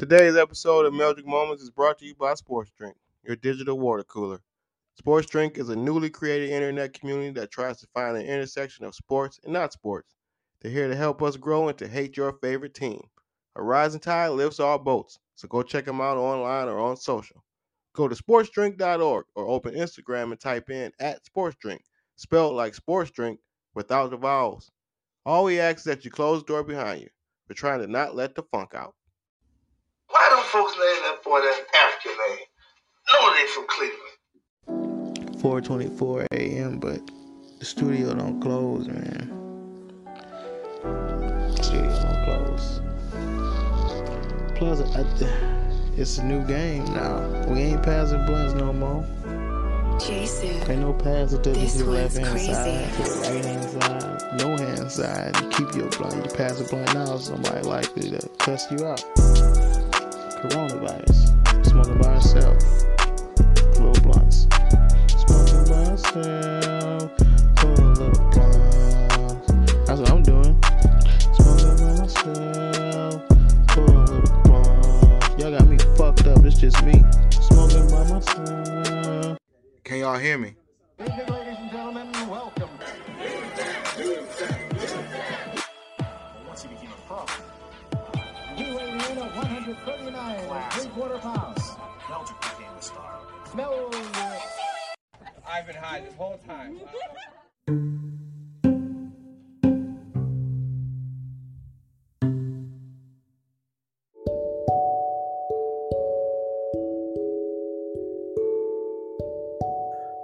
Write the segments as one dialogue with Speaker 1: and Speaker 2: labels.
Speaker 1: Today's episode of Meldrick Moments is brought to you by Sports Drink, your digital water cooler. Sports Drink is a newly created internet community that tries to find an intersection of sports and not sports. They're here to help us grow and to hate your favorite team. A rising tide lifts all boats, so go check them out online or on social. Go to sportsdrink.org or open Instagram and type in at sportsdrink, spelled like sports drink without the vowels. All we ask is that you close the door behind you. We're trying to not let the funk out.
Speaker 2: Why don't folks name that boy that African name? No, they from Cleveland.
Speaker 3: 4:24 a.m. But the studio don't close, man. Studio don't close. Plus, I, it's a new game now. We ain't passing blunts no more.
Speaker 4: Jason.
Speaker 3: Ain't no passing to
Speaker 4: This
Speaker 3: the
Speaker 4: one's
Speaker 3: left hand
Speaker 4: crazy.
Speaker 3: side, to the right hand side, no hand side. You keep your blunt. You pass a blunt now, somebody likely to cuss you out. Coronavirus. Smoking by yourself. Little blunts. Smoking by yourself. Pull little blunt. That's what I'm doing. Smoking by myself. Pull little blunt. Y'all got me fucked up. It's just me. Smoking by myself.
Speaker 1: Can y'all hear me?
Speaker 5: Ladies and gentlemen, welcome. 139 and three quarter pounds. Belgium became the star. Smell
Speaker 6: I've been high this whole time.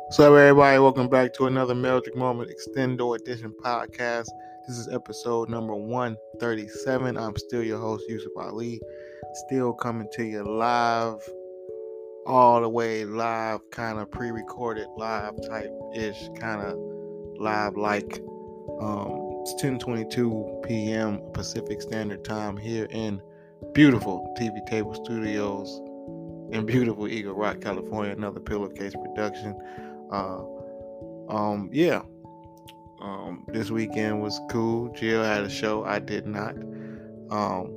Speaker 1: What's up, everybody? Welcome back to another Meldrick Moment Extendo Edition podcast. This is episode number 137. I'm still your host, Yusuf Ali. Still coming to you live, all the way live, kind of pre recorded, live type ish, kind of live like. Um, it's 10:22 p.m. Pacific Standard Time here in beautiful TV Table Studios in beautiful Eagle Rock, California. Another pillowcase production. Uh, um, yeah. Um, this weekend was cool. Jill had a show. I did not. Um,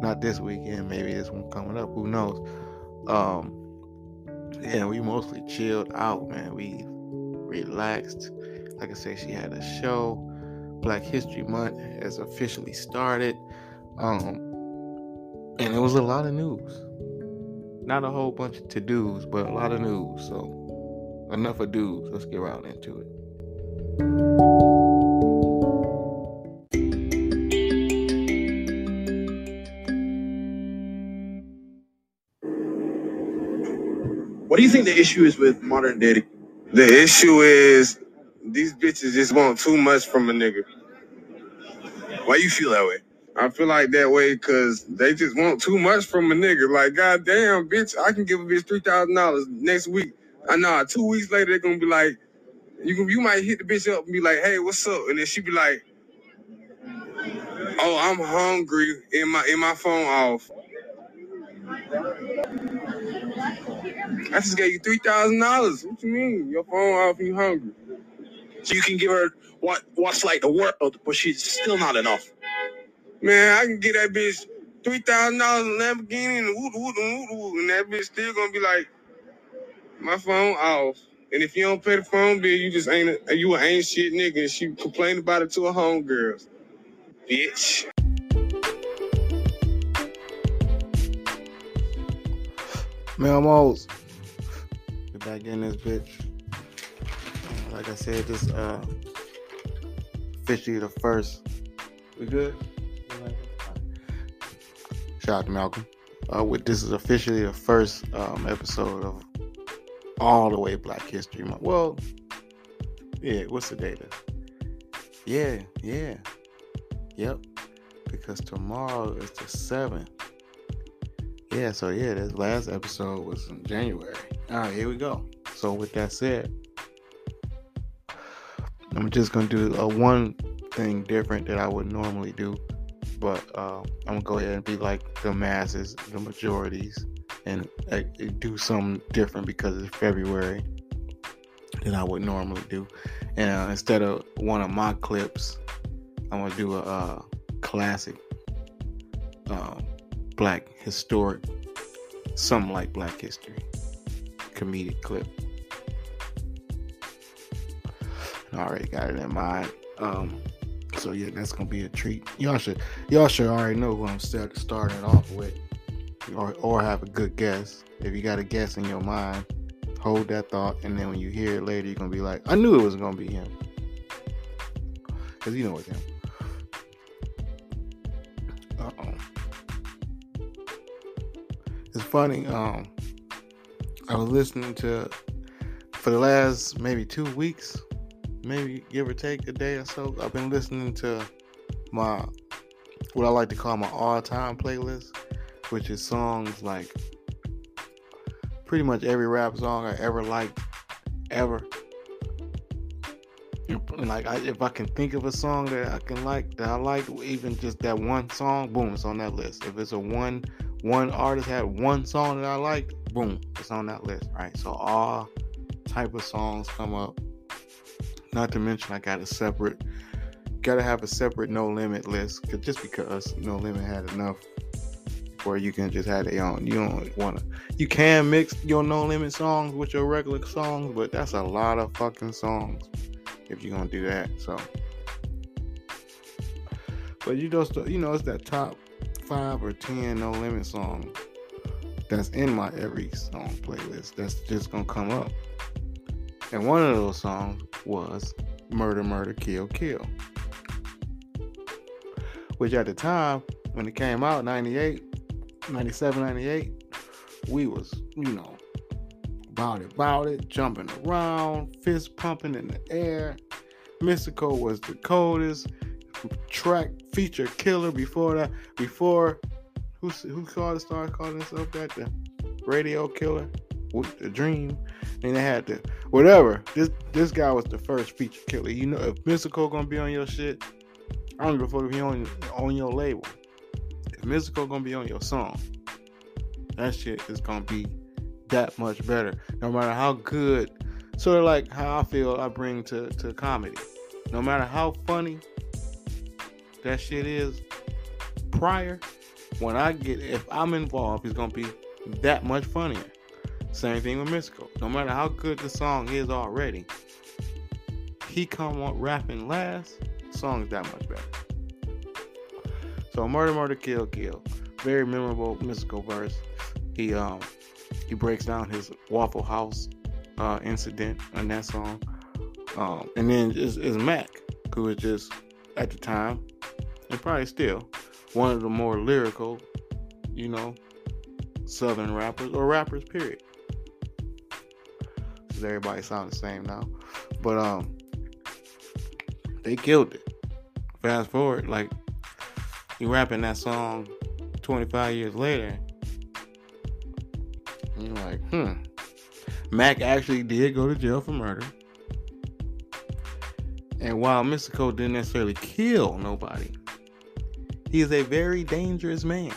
Speaker 1: not this weekend. Maybe this one coming up. Who knows? Um, yeah, we mostly chilled out, man. We relaxed. Like I said, she had a show. Black History Month has officially started. Um, and it was a lot of news. Not a whole bunch of to dos, but a lot of news. So enough of dudes. Let's get right into it.
Speaker 7: The issue is with modern dating?
Speaker 8: The issue is these bitches just want too much from a nigga.
Speaker 7: Why you feel that way?
Speaker 8: I feel like that way because they just want too much from a nigga. Like, goddamn, bitch, I can give a bitch three thousand dollars next week. I know uh, two weeks later they're gonna be like, you can, you might hit the bitch up and be like, hey, what's up? And then she be like, oh, I'm hungry. In my in my phone off. I just gave you three thousand dollars. What you mean? Your phone off? You hungry?
Speaker 7: So you can give her what what's like the world, but she's still not enough.
Speaker 8: Man, I can get that bitch three thousand dollars in Lamborghini and woo woo woo woo, and that bitch still gonna be like, my phone off. And if you don't pay the phone bill, you just ain't a, you an ain't shit nigga. And she complained about it to her homegirls. Bitch.
Speaker 1: Man, I'm Get back in this bitch. Like I said, this uh officially the first. We good? Shout out to Malcolm. Uh, with this is officially the first um, episode of all the way Black History Month. Well, yeah. What's the data? Yeah, yeah, yep. Because tomorrow is the seventh. Yeah, so yeah, this last episode was in January. All right, here we go. So with that said, I'm just gonna do a one thing different that I would normally do, but uh, I'm gonna go ahead and be like the masses, the majorities, and uh, do something different because it's February than I would normally do. And uh, instead of one of my clips, I'm gonna do a uh, classic um, black historic, something like Black History, comedic clip. I already got it in mind. Um, so yeah, that's gonna be a treat. Y'all should y'all should already know who I'm start, starting off with, or or have a good guess. If you got a guess in your mind, hold that thought, and then when you hear it later, you're gonna be like, I knew it was gonna be him, cause you know it's him. Uh-oh. It's funny. Um, I was listening to for the last maybe two weeks maybe give or take a day or so. I've been listening to my what I like to call my all-time playlist, which is songs like pretty much every rap song I ever liked, ever. And like, I, if I can think of a song that I can like, that I like, even just that one song, boom, it's on that list. If it's a one, one artist had one song that I liked, boom, it's on that list. Right. So all type of songs come up not to mention, I got a separate, got to have a separate no limit list, cause just because no limit had enough, where you can just have it on. You don't want to. You can mix your no limit songs with your regular songs, but that's a lot of fucking songs if you're gonna do that. So, but you just, you know, it's that top five or ten no limit song that's in my every song playlist. That's just gonna come up. And one of those songs was Murder, Murder, Kill, Kill. Which at the time, when it came out, 98, 97, 98, we was, you know, about it, about it, jumping around, fist pumping in the air. Mystikal was the coldest track feature killer before that. Before who who called started calling himself that the radio killer with the dream. And they had to whatever. This this guy was the first feature killer. You know, if Mystikal gonna be on your shit, I don't give a fuck if he on on your label. If Mystikal gonna be on your song, that shit is gonna be that much better. No matter how good, sort of like how I feel I bring to to comedy. No matter how funny that shit is prior, when I get if I'm involved, it's gonna be that much funnier. Same thing with Mystikal. No matter how good the song is already, he come on rapping last, song's that much better. So Murder, Murder, Kill, Kill. Very memorable Mystikal verse. He um he breaks down his Waffle House uh, incident on that song. Um, and then is, is Mac, who was just at the time, and probably still, one of the more lyrical, you know, Southern rappers or rappers, period because everybody sound the same now. But um, they killed it. Fast forward, like you rapping that song 25 years later, you're like, hmm. Mac actually did go to jail for murder. And while Mystikal didn't necessarily kill nobody, he is a very dangerous man.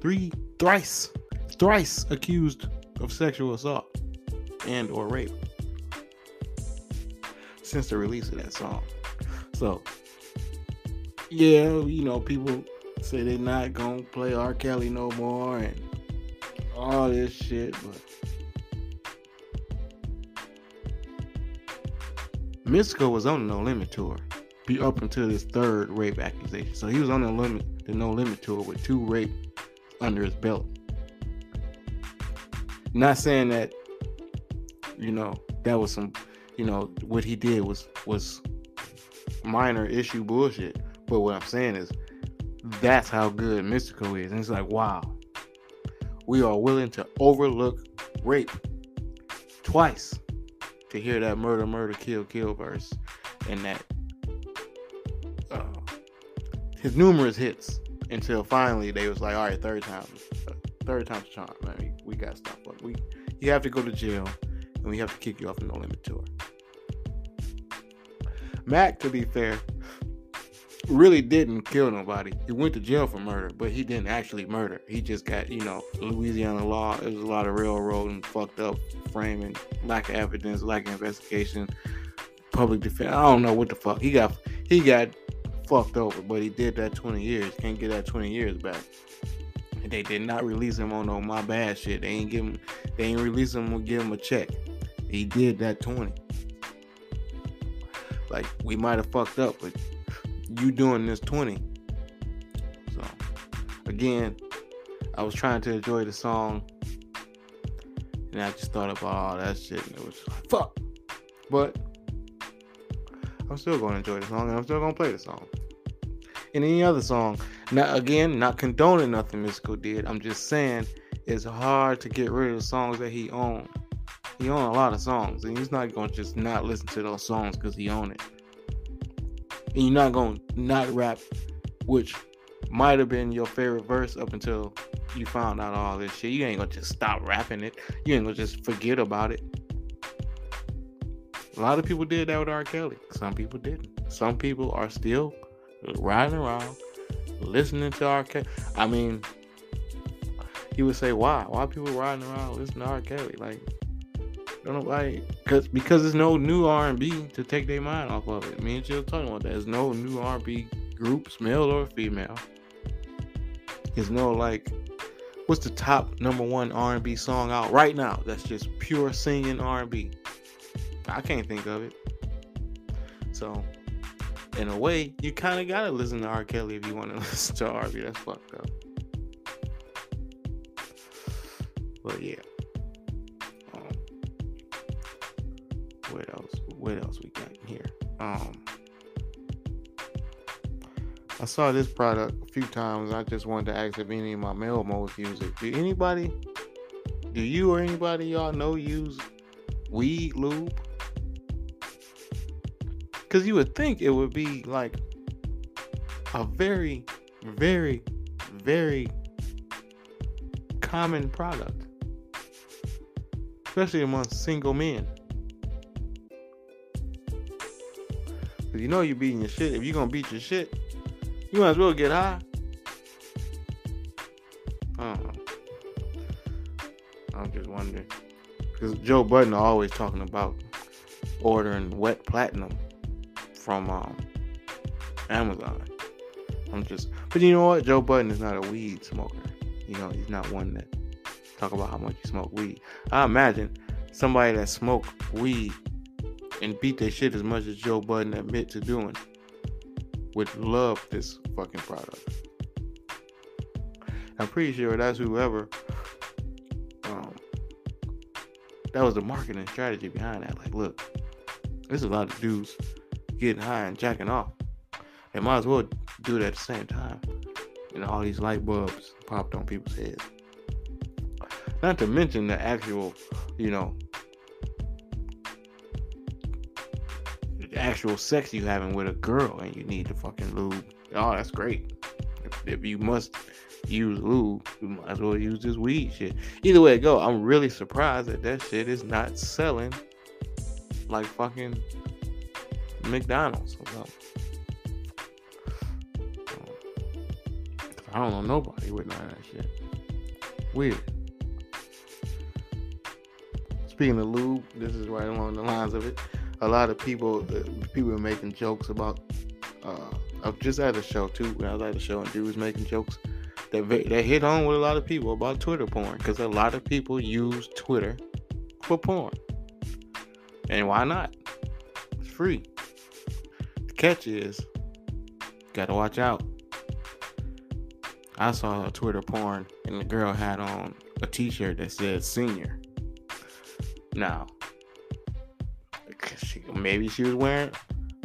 Speaker 1: Three, thrice, thrice accused of sexual assault and or rape since the release of that song. So yeah, you know, people say they're not gonna play R. Kelly no more and all this shit, but Mystikal was on the No Limit tour, be up until this third rape accusation. So he was on the limit, the No Limit tour with two rape under his belt. Not saying that you know, that was some, you know, what he did was was minor issue bullshit. But what I'm saying is, that's how good Mystikal is, and it's like, wow, we are willing to overlook rape twice to hear that murder, murder, kill, kill verse, and that his numerous hits until finally they was like, all right, third time, third time's a charm, man. We, got stuff. But we, you have to go to jail and we have to kick you off the No Limit Tour. Mac, to be fair, really didn't kill nobody. He went to jail for murder, but he didn't actually murder. He just got, you know, Louisiana law. It was a lot of railroading, fucked up framing, lack of evidence, lack of investigation, public defense. I don't know what the fuck. He got he got fucked over, but he did that 20 years. Can't get that 20 years back. And they did not release him on no my bad shit. They ain't give him they ain't release him or give him a check. He did that 20. Like we might have fucked up, but you doing this 20. So again, I was trying to enjoy the song. And I just thought about all that shit and it was like, fuck. But I'm still gonna enjoy the song and I'm still gonna play the song. And any other song. Now again, not condoning nothing Mystikal did. I'm just saying it's hard to get rid of the songs that he owned. He owned a lot of songs, and he's not gonna just not listen to those songs because he owned it. And you're not gonna not rap, which might have been your favorite verse up until you found out all this shit. You ain't gonna just stop rapping it. You ain't gonna just forget about it. A lot of people did that with R. Kelly. Some people didn't. Some people are still riding around listening to R. Kelly. I mean, you would say, why? Why people riding around listening to R. Kelly? Like, don't know why. Cause because there's no new R and B to take their mind off of it. Me and you talking about that. There's no new R and B groups, male or female. There's no like, what's the top number one R and B song out right now? That's just pure singing R and B. I can't think of it. So, in a way, you kind of gotta listen to R. Kelly if you want to listen to R&B. That's fucked up. But yeah. Um, what else? What else we got here? Um, I saw this product a few times. I just wanted to ask if any of my male modes use it. Do anybody? Do you or anybody y'all know use weed lube? Because you would think it would be like a very, very, very common product, especially among single men. Cause you know you're beating your shit. If you're gonna beat your shit, you might as well get high. I'm just wondering. Because Joe Budden always talking about ordering wet platinum from um, Amazon. I'm just, but you know what? Joe Budden is not a weed smoker. You know, he's not one that talk about how much he smoke weed. I imagine somebody that smoke weed and beat their shit as much as Joe Budden admit to doing would love this fucking product. I'm pretty sure that's whoever. Um, that was the marketing strategy behind that. Like, look, there's a lot of dudes getting high and jacking off. They might as well do it at the same time. Know, all these light bulbs popped on people's heads. Not to mention the actual, you know, actual sex you having with a girl and you need to fucking lube. Oh, that's great. If, if you must use lube, you might as well use this weed shit. Either way it go, I'm really surprised that that shit is not selling like fucking McDonald's something. I don't know nobody with none of that shit. Weird. Speaking of lube, this is right along the lines of it. A lot of people, uh, people are making jokes about. Uh, I was just at a show too. When I was at a show and dude was making jokes that that hit home with a lot of people about Twitter porn because a lot of people use Twitter for porn, and why not? It's free. Catch is, gotta watch out. I saw a Twitter porn and the girl had on a t-shirt that said senior. Now, she, maybe she was wearing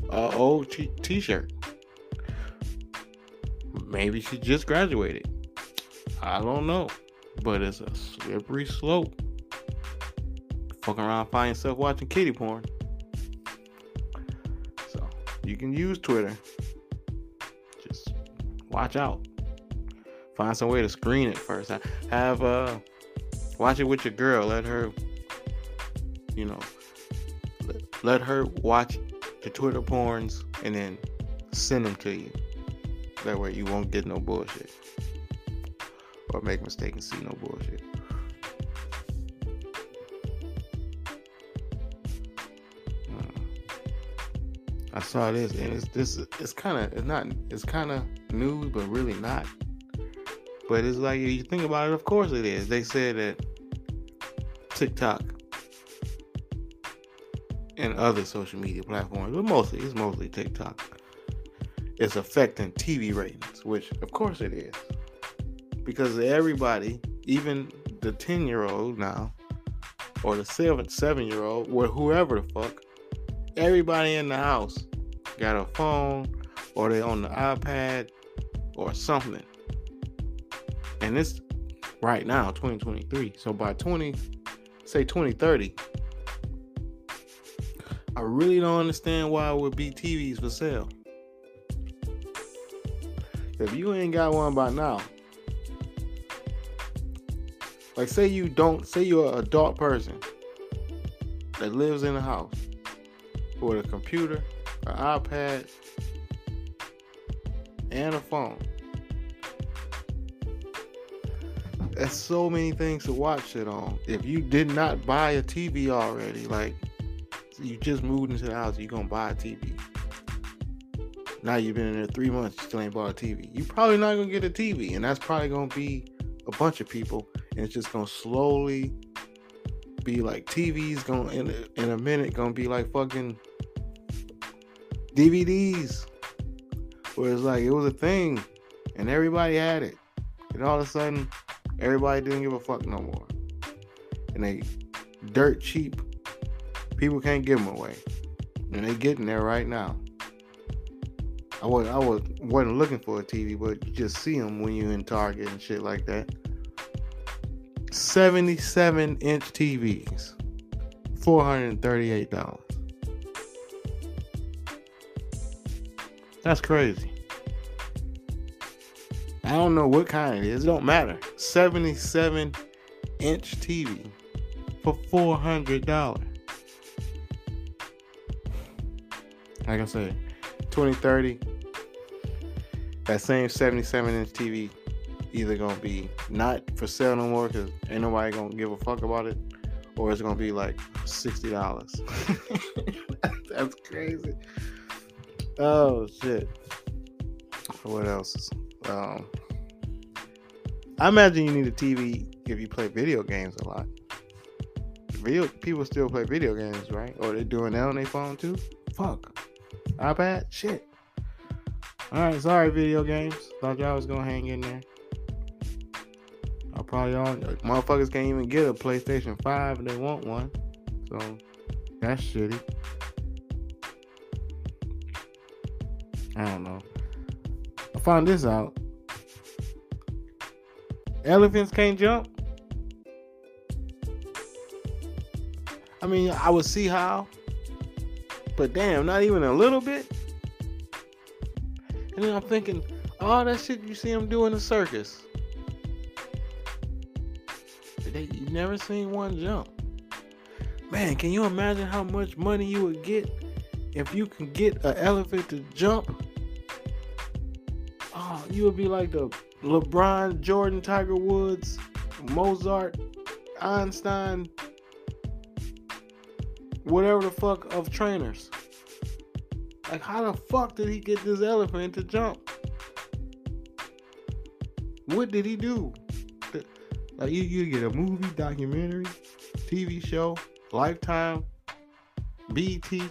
Speaker 1: a old t- t-shirt. Maybe she just graduated. I don't know. But it's a slippery slope. Fucking around find yourself watching kitty porn. You can use Twitter. Just watch out. Find some way to screen it first. Have uh watch it with your girl. Let her you know let, her watch the Twitter porns and then send them to you. That way you won't get no bullshit. Or make mistake and see no bullshit. I saw this and it's this it's kinda it's not it's kinda news but really not But it's like you think about it, of course it is. They said that TikTok and other social media platforms, but mostly it's mostly TikTok. It's affecting TV ratings, which of course it is. Because everybody, even the 10 year old now, or the seven seven year old, or whoever the fuck, everybody in the house got a phone or they on the iPad or something. And it's right now, 2023. So by 20, say 2030, I really don't understand why it would be TVs for sale. If you ain't got one by now, like say you don't, say you're an adult person that lives in a house with a computer, an iPad, and a phone. That's so many things to watch it on. If you did not buy a TV already, like you just moved into the house, you're gonna buy a TV. Now you've been in there three months, you still ain't bought a TV. You're probably not gonna get a TV, and that's probably gonna be a bunch of people, and it's just gonna slowly be like TV's gonna in in a minute gonna be like fucking DVDs, where it's like it was a thing, and everybody had it, and all of a sudden everybody didn't give a fuck no more, and they dirt cheap people can't give them away, and they getting there right now. I was I was wasn't looking for a TV, but you just see them when you're in Target and shit like that. 77 inch TVs, $438. That's crazy. I don't know what kind it is. It don't matter. 77 inch TV for $400. Like I said, 2030, that same 77 inch TV either gonna be not for sale no more because ain't nobody gonna give a fuck about it, or it's gonna be like sixty dollars. That's crazy. Oh shit. What else? Um, I imagine you need a TV if you play video games a lot. Video people still play video games, right? Or they doing that on their phone too? Fuck. iPad? Shit. Alright, sorry, video games. Thought y'all was gonna hang in there. I probably all motherfuckers can't even get a PlayStation 5 if they want one. So that's shitty. I don't know. I found this out. Elephants can't jump. I mean, I would see how, but damn, not even a little bit. And then I'm thinking, all that shit you see them do in the circus. They, you never seen one jump. Man, can you imagine how much money you would get if you can get an elephant to jump? Oh, you would be like the LeBron, Jordan, Tiger Woods, Mozart, Einstein, whatever the fuck of trainers. Like, how the fuck did he get this elephant to jump? What did he do? Like, you, you get a movie, documentary, TV show, Lifetime, BT.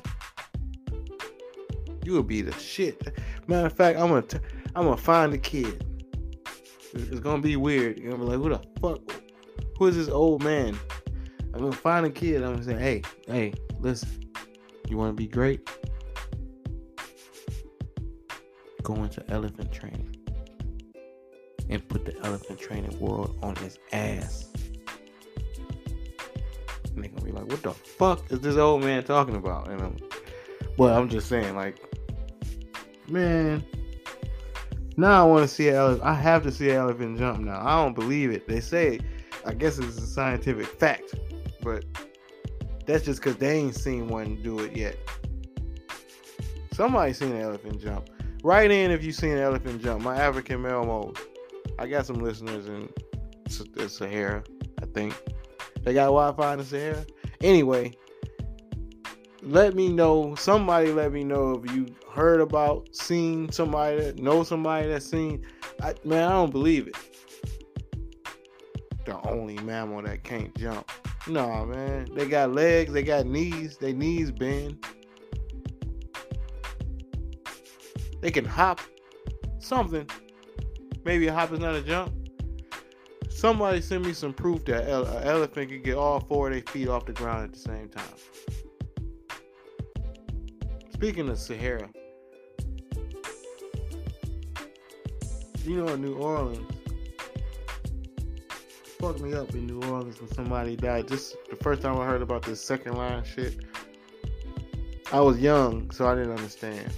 Speaker 1: You would be the shit. Matter of fact, I'm gonna t- I'm gonna find the kid. It's gonna be weird. You're gonna be like, who the fuck? Who is this old man? I'm gonna find a kid. I'm gonna say, hey, hey, listen. You wanna be great? Go into elephant training and put the elephant training world on his ass. And they gonna be like, what the fuck is this old man talking about? And I'm, well, I'm just saying, like, man, now I want to see an elephant. I have to see an elephant jump now. I don't believe it. They say, I guess it's a scientific fact, but that's just because they ain't seen one do it yet. Somebody seen an elephant jump. Write in if you seen an elephant jump. My African male mode. I got some listeners in Sahara, I think. They got Wi-Fi in the Sahara. Anyway, let me know. Somebody let me know if you heard about, seen somebody know somebody that's seen. I, man, I don't believe it. the only mammal that can't jump. Nah, man. They got legs, they got knees, they knees bend. They can hop. Something. Maybe a hop is not a jump. Somebody send me some proof that an elephant can get all four of their feet off the ground at the same time. Speaking of Sahara, you know in New Orleans, fucked me up in New Orleans when somebody died. Just the first time I heard about this second line shit, I was young, so I didn't understand.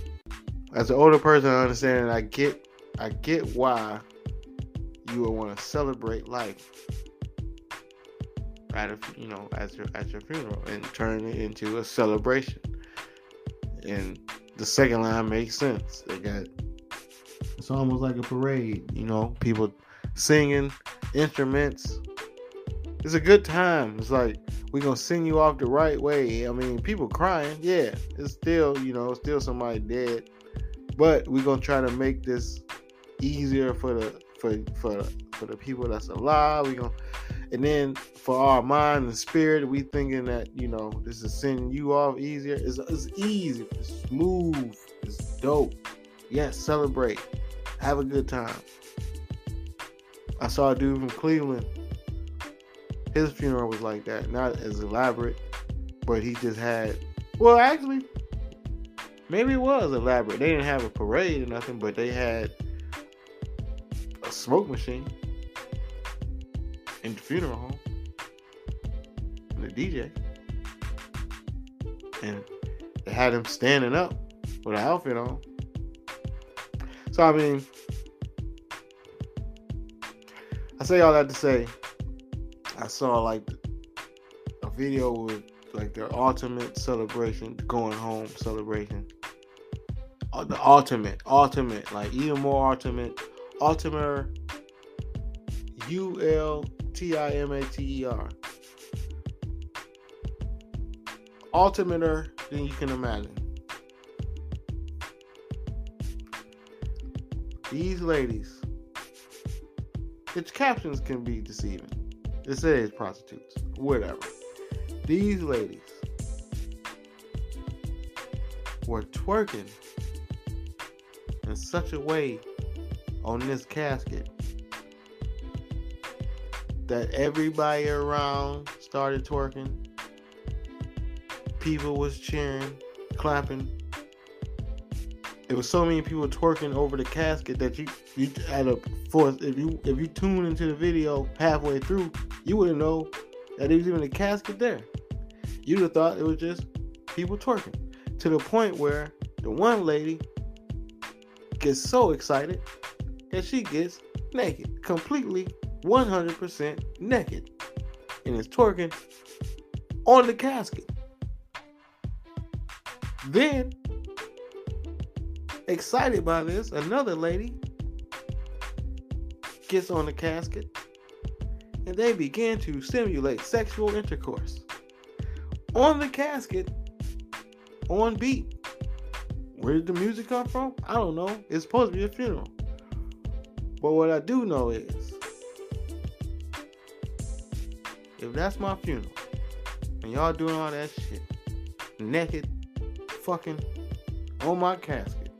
Speaker 1: As an older person, I understand and I get I get why you would want to celebrate life at a, you know at your at your funeral and turn it into a celebration. And the second line makes sense. They got it's almost like a parade, you know, people singing, instruments. It's a good time. It's like we're gonna sing you off the right way. I mean, people crying, yeah. It's still, you know, still somebody dead. But we're gonna try to make this easier for the for for for the people that's alive. We gonna and then for our mind and spirit, we thinking that you know this is sending you off easier. It's, it's easy, it's smooth, it's dope. Yes, celebrate, have a good time. I saw a dude from Cleveland. His funeral was like that, not as elaborate, but he just had. Well, actually, maybe it was elaborate. They didn't have a parade or nothing, but they had a smoke machine in the funeral home, the DJ, and they had him standing up with an outfit on. So I mean, I say all that to say, I saw like a video with like their ultimate celebration, going home celebration. Uh, The ultimate, ultimate, like even more ultimate, ultimate, U L T I M A T E R. Ultimater than you can imagine. These ladies, its captions can be deceiving. It says prostitutes, whatever. These ladies were twerking in such a way on this casket that everybody around started twerking. People was cheering, clapping. There was so many people twerking over the casket that you you at a force if you if you tune into the video halfway through, you wouldn't know that there was even a casket there. You'd have thought it was just people twerking. To the point where the one lady gets so excited that she gets naked, completely 100% naked, and is twerking on the casket. Then, excited by this, another lady gets on the casket and they begin to simulate sexual intercourse on the casket on beat. Where did the music come from? I don't know. It's supposed to be a funeral. But what I do know is if that's my funeral and y'all doing all that shit naked, fucking on my casket,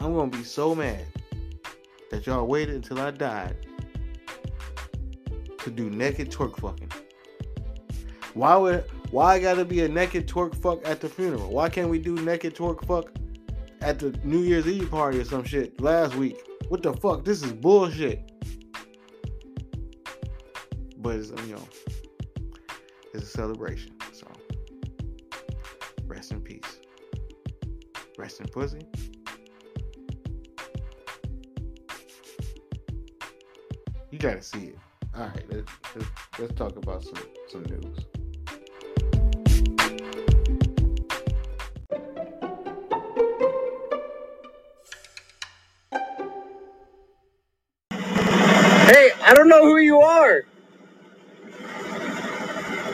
Speaker 1: I'm gonna be so mad that y'all waited until I died to do naked twerk fucking. Why would why I gotta be a naked twerk fuck at the funeral? Why can't we do naked twerk fuck at the New Year's Eve party or some shit last week? What the fuck? This is bullshit. But it's you know it's a celebration. So rest in peace. Rest in pussy. You gotta see it. All right, let's, let's, let's talk about some some news.
Speaker 6: Hey, I don't know who you are.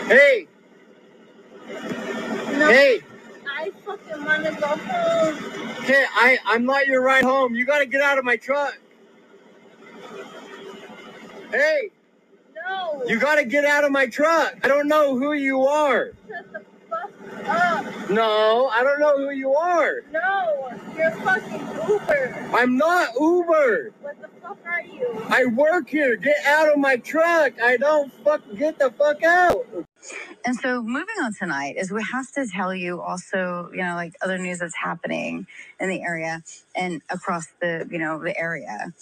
Speaker 6: Hey. Hey.
Speaker 9: I fucking wanna go home.
Speaker 6: Okay, I I'm not your ride home. You gotta get out of my truck. Hey,
Speaker 9: No.
Speaker 6: you gotta get out of my truck. I don't know who you are.
Speaker 9: Shut the fuck up.
Speaker 6: No, I don't know who you are.
Speaker 9: No. You're fucking Uber.
Speaker 6: I'm not Uber.
Speaker 9: What the fuck are you?
Speaker 6: I work here. Get out of my truck. I don't fuck. Get the fuck out.
Speaker 10: And so moving on tonight is we have to tell you also, you know, like other news that's happening in the area and across the, you know, the area.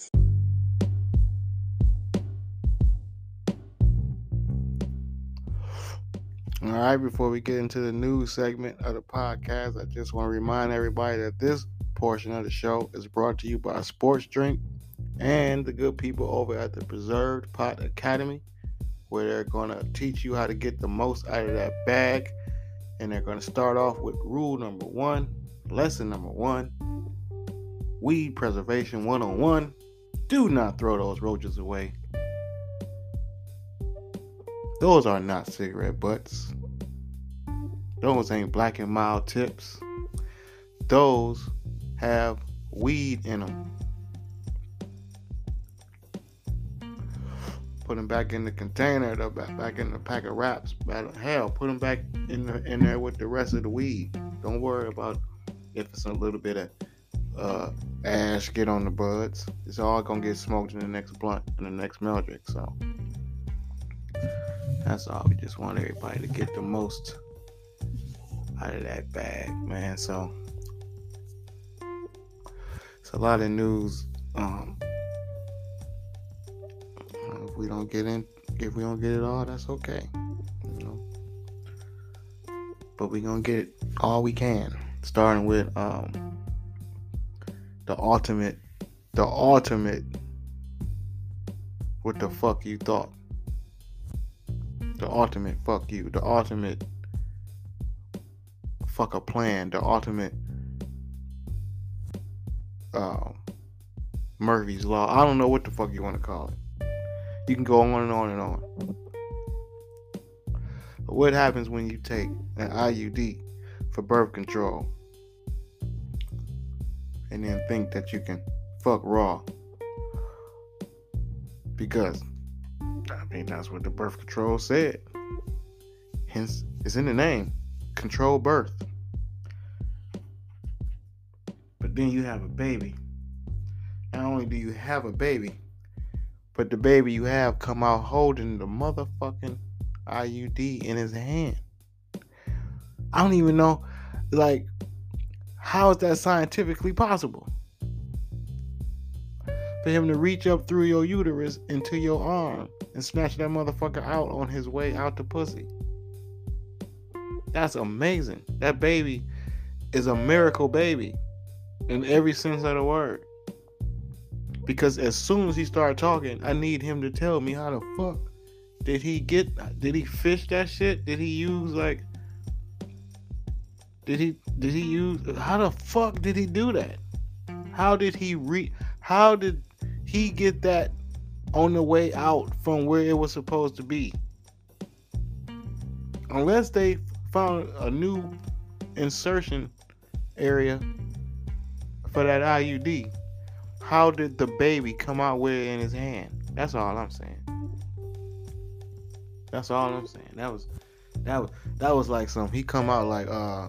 Speaker 1: All right, before we get into the news segment of the podcast, I just want to remind everybody that this portion of the show is brought to you by Sports Drink and the good people over at the Preserved Pot Academy, where they're going to teach you how to get the most out of that bag. And they're going to start off with rule number one, lesson number one weed preservation 101. Do not throw those roaches away. Those are not cigarette butts. Those ain't black and mild tips. Those have weed in them. Put them back in the container, back back in the pack of wraps. Hell, put them back in the, in there with the rest of the weed. Don't worry about if it's a little bit of uh, ash get on the buds. It's all gonna get smoked in the next blunt in the next Meldrick. So. That's all. We just want everybody to get the most out of that bag, man. So it's a lot of news. Um, if we don't get in, if we don't get it all, that's okay. You know. But we gonna get it all we can. Starting with um the ultimate, the ultimate. What the fuck you thought? The ultimate fuck you, the ultimate fuck a plan, the ultimate uh, Murphy's Law. I don't know what the fuck you want to call it. You can go on and on and on. But what happens when you take an IUD for birth control and then think that you can fuck raw? Because I mean, that's what the birth control said. Hence, it's in the name control birth. But then you have a baby. Not only do you have a baby, but the baby you have come out holding the motherfucking IUD in his hand. I don't even know, like, how is that scientifically possible? For him to reach up through your uterus into your arm and snatch that motherfucker out on his way out to pussy. That's amazing. That baby is a miracle baby in every sense of the word. Because as soon as he started talking, I need him to tell me how the fuck did he get did he fish that shit? Did he use like did he did he use how the fuck did he do that? How did he re how did he get that on the way out from where it was supposed to be. Unless they found a new insertion area for that IUD, how did the baby come out with it in his hand? That's all I'm saying. That's all I'm saying. That was that was that was like some he come out like uh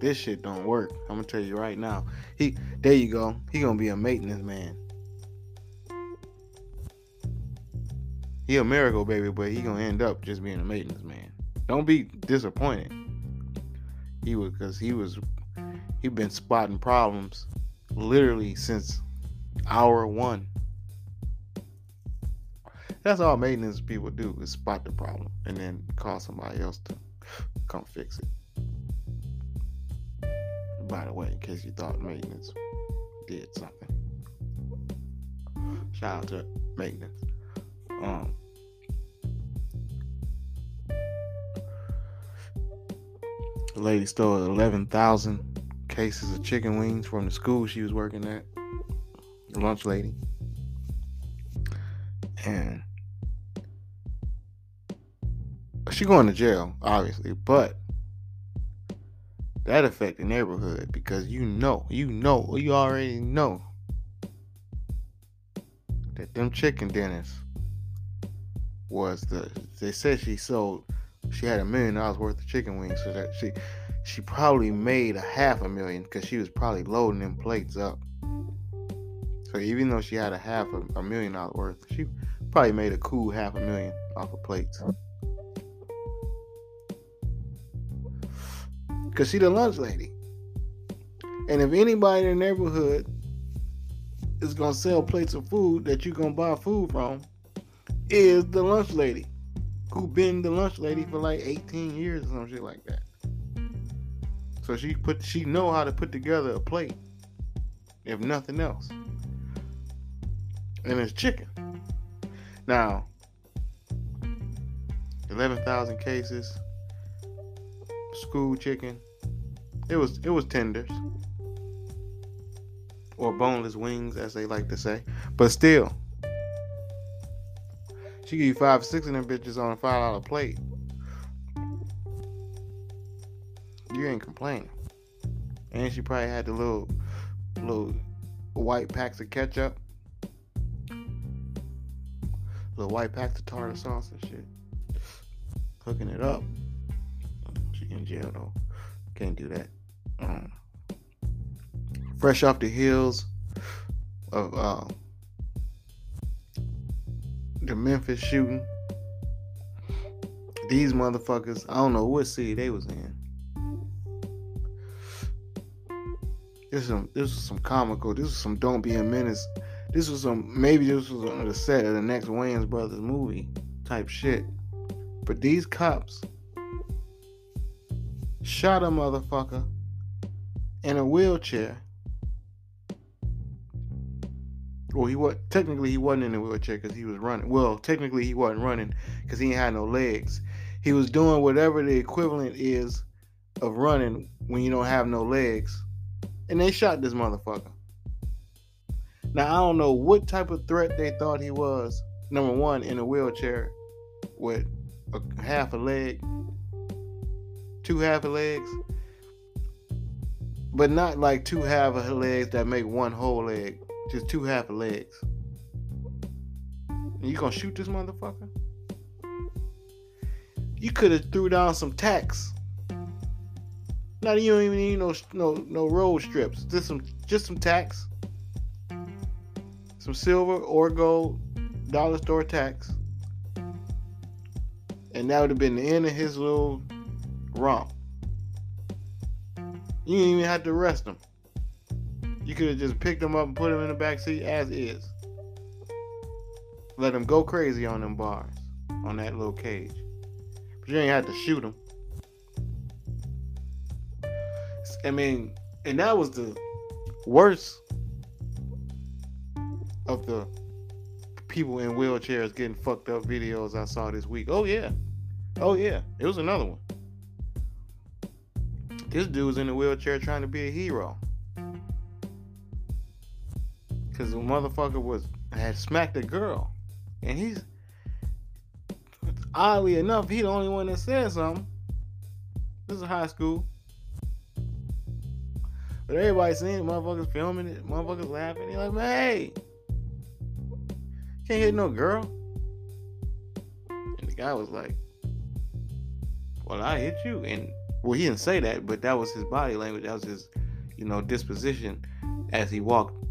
Speaker 1: this shit don't work. I'm gonna tell you right now. He there you go. He gonna be a maintenance man. He a miracle baby, but he gonna end up just being a maintenance man. Don't be disappointed. He was because he was he been spotting problems literally since hour one. That's all maintenance people do is spot the problem and then call somebody else to come fix it. By the way, in case you thought maintenance did something. Shout out to maintenance. Um, the lady stole 11,000 cases of chicken wings from the school she was working at. The lunch lady. And she going to jail, obviously, but that affect the neighborhood because you know, you know, you already know that them chicken dinners was the they said she sold she had a million dollars worth of chicken wings so that. She she probably made a half a million because she was probably loading them plates up. So even though she had a half a, a million dollar worth she probably made a cool half a million off of plates. Because she the lunch lady. And if anybody in the neighborhood is gonna sell plates of food that you're gonna buy food from is the lunch lady who been the lunch lady for like 18 years or some shit like that. So she put she know how to put together a plate, if nothing else. And it's chicken. Now, 11,000 cases, school chicken. It was it was tenders or boneless wings, as they like to say. But still, she give you five, six of them bitches on a five dollar plate. You ain't complaining. And she probably had the little, little white packs of ketchup, little white packs of tartar sauce and shit, hooking it up. She in jail though. Can't do that. Um, fresh off the heels of uh, the Memphis shooting. These motherfuckers, I don't know what city they was in. This is some this was some comical. This was some Don't Be a Menace. This was some maybe this was on the set of the next Wayans Brothers movie type shit. But these cops shot a motherfucker in a wheelchair. Well, he was technically he wasn't in a wheelchair because he was running. Well, technically he wasn't running because he had no legs. He was doing whatever the equivalent is of running when you don't have no legs. And they shot this motherfucker. Now I don't know what type of threat they thought he was. Number one, in a wheelchair with a half a leg, two half a legs, but not like two half a legs that make one whole leg. Just two half legs. And you gonna shoot this motherfucker? You could have threw down some tacks. Not you don't even need no no no road strips. Just some just some tacks. Some silver or gold dollar store tacks. And that would have been the end of his little romp. You didn't even have to arrest him. You could have just picked him up and put him in the back seat as is. Let him go crazy on them bars, on that little cage. But you ain't have to shoot him. I mean, and that was the worst of the people in wheelchairs getting fucked up videos I saw this week. Oh yeah. Oh yeah. It was another one. This dude was in a wheelchair trying to be a hero. Cause the motherfucker was had smacked a girl. And he's oddly enough, he the only one that said something. This is high school. But everybody seeing motherfuckers filming it, motherfuckers laughing. They're like, hey, can't hit no girl. And the guy was like, well, I hit you. And well, he didn't say that, but that was his body language. That was his, you know, disposition as he walked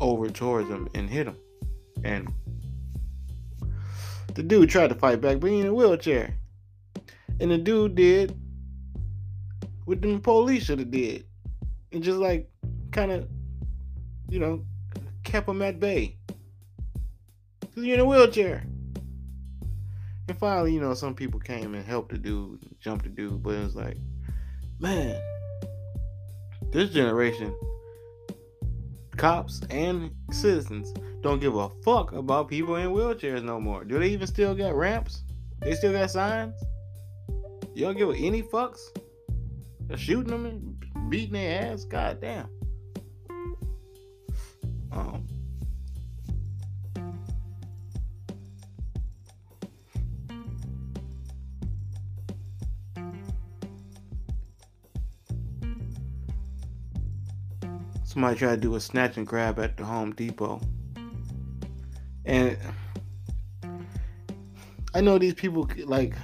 Speaker 1: over towards him and hit him. And the dude tried to fight back, but he in a wheelchair. And the dude did what the police should have did. And just like kind of, you know, kept him at bay. Cause you're in a wheelchair. And finally, you know, some people came and helped the dude, jumped the dude, but it was like, man, this generation, cops and citizens don't give a fuck about people in wheelchairs no more. Do they even still got ramps? They still got signs? You don't give any fucks? They're shooting them and beating their ass? God damn. Um, somebody tried to do a snatch and grab at the Home Depot. And I know these people like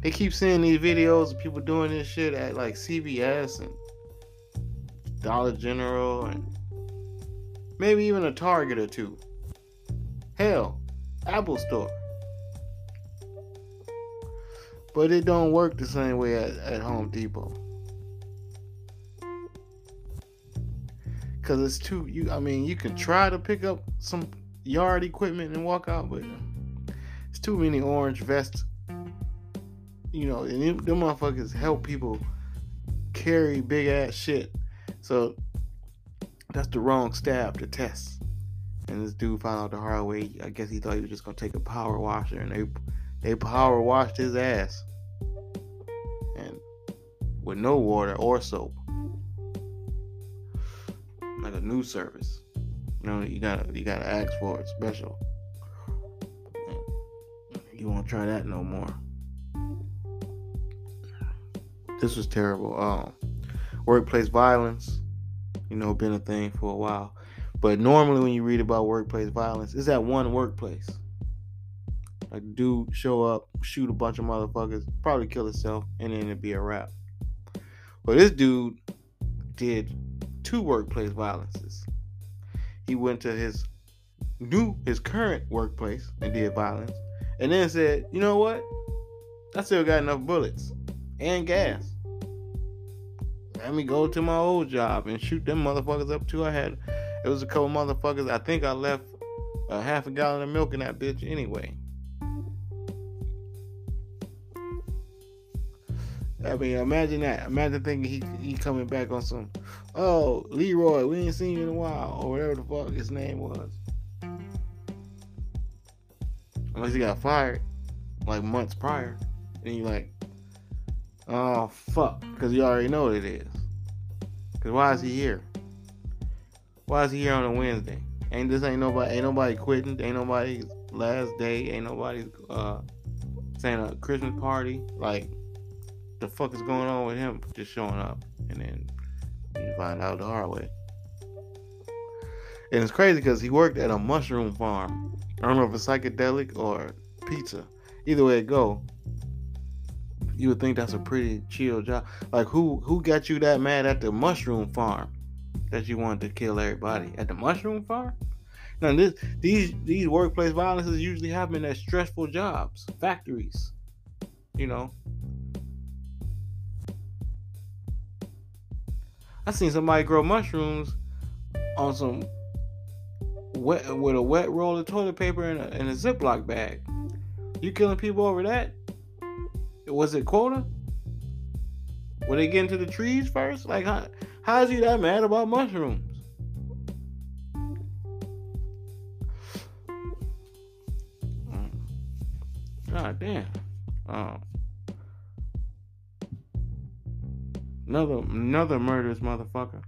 Speaker 1: they keep seeing these videos of people doing this shit at like CVS and Dollar General and maybe even a Target or two. Hell, Apple Store. But it don't work the same way at, at Home Depot. Cause it's too you I mean you can try to pick up some yard equipment and walk out, but it's too many orange vests. You know, and them, them motherfuckers help people carry big ass shit. So that's the wrong stab to test. And this dude found out the hard way. I guess he thought he was just gonna take a power washer, and they they power washed his ass, and with no water or soap, like new service. You know, you gotta you gotta ask for it special. You won't try that no more. This was terrible. Um, workplace violence, you know, been a thing for a while. But normally, when you read about workplace violence, it's at one workplace. A dude show up, shoot a bunch of motherfuckers, probably kill himself, and then it'd be a wrap. But this dude did two workplace violences. He went to his new, his current workplace and did violence, and then said, "You know what? I still got enough bullets and gas. Let me go to my old job and shoot them motherfuckers up too. I had it was a couple motherfuckers. I think I left a half a gallon of milk in that bitch anyway. I mean, imagine that. Imagine thinking he he coming back on some. Oh, Leroy, we ain't seen you in a while, or whatever the fuck his name was. Unless he got fired like months prior, and you like, oh fuck, because you already know what it is. Because why is he here? Why is he here on a Wednesday? Ain't this ain't nobody ain't nobody quitting? Ain't nobody's last day? Ain't nobody uh saying a Christmas party? Like the fuck is going on with him just showing up and then you find out the hard way. And it's crazy because he worked at a mushroom farm. I don't know if it's psychedelic or pizza. Either way it go, you would think that's a pretty chill job. Like who who got you that mad at the mushroom farm that you wanted to kill everybody at the mushroom farm? Now this these these workplace violences usually happen at stressful jobs, factories. You know, I seen somebody grow mushrooms on some wet with a wet roll of toilet paper in a, in a Ziploc bag. You killing people over that? Was it quota? Were they getting to the trees first? Like how how is he that mad about mushrooms? Mm. God damn. Um, Another another murderous motherfucker.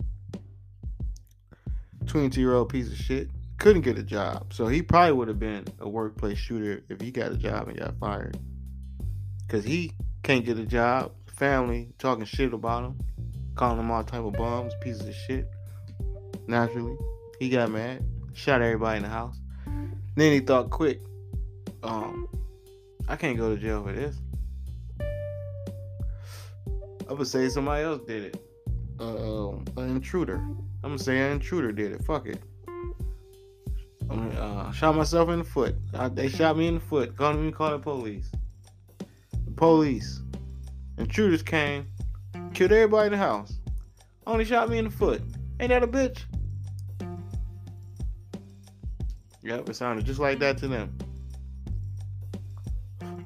Speaker 1: 22 year old piece of shit. Couldn't get a job. So he probably would have been a workplace shooter if he got a job and got fired. Cause he can't get a job. Family talking shit about him. Calling him all type of bums, pieces of shit. Naturally. He got mad. Shot everybody in the house. Then he thought quick. Um, I can't go to jail for this. I would say somebody else did it. Uh, an intruder. I'm gonna say an intruder did it. Fuck it. I mean, uh, shot myself in the foot. I, they shot me in the foot. Can't even call the police. The police. Intruders came, killed everybody in the house. Only shot me in the foot. Ain't that a bitch? Yep, it sounded just like that to them.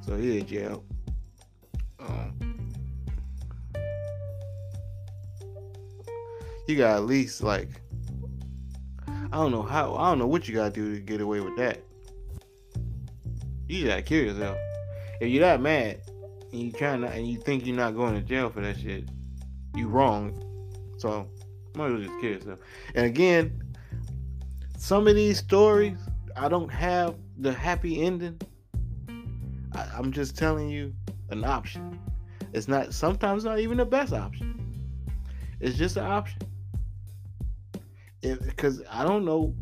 Speaker 1: So he in jail. Um, you got at least like I don't know how I don't know what you gotta do to get away with that. You gotta kill yourself. If you're that mad and you trying and you think you're not going to jail for that shit, you wrong. So might as well just kill yourself. And again, some of these stories I don't have the happy ending. I, I'm just telling you an option. It's not sometimes not even the best option. It's just an option because I don't know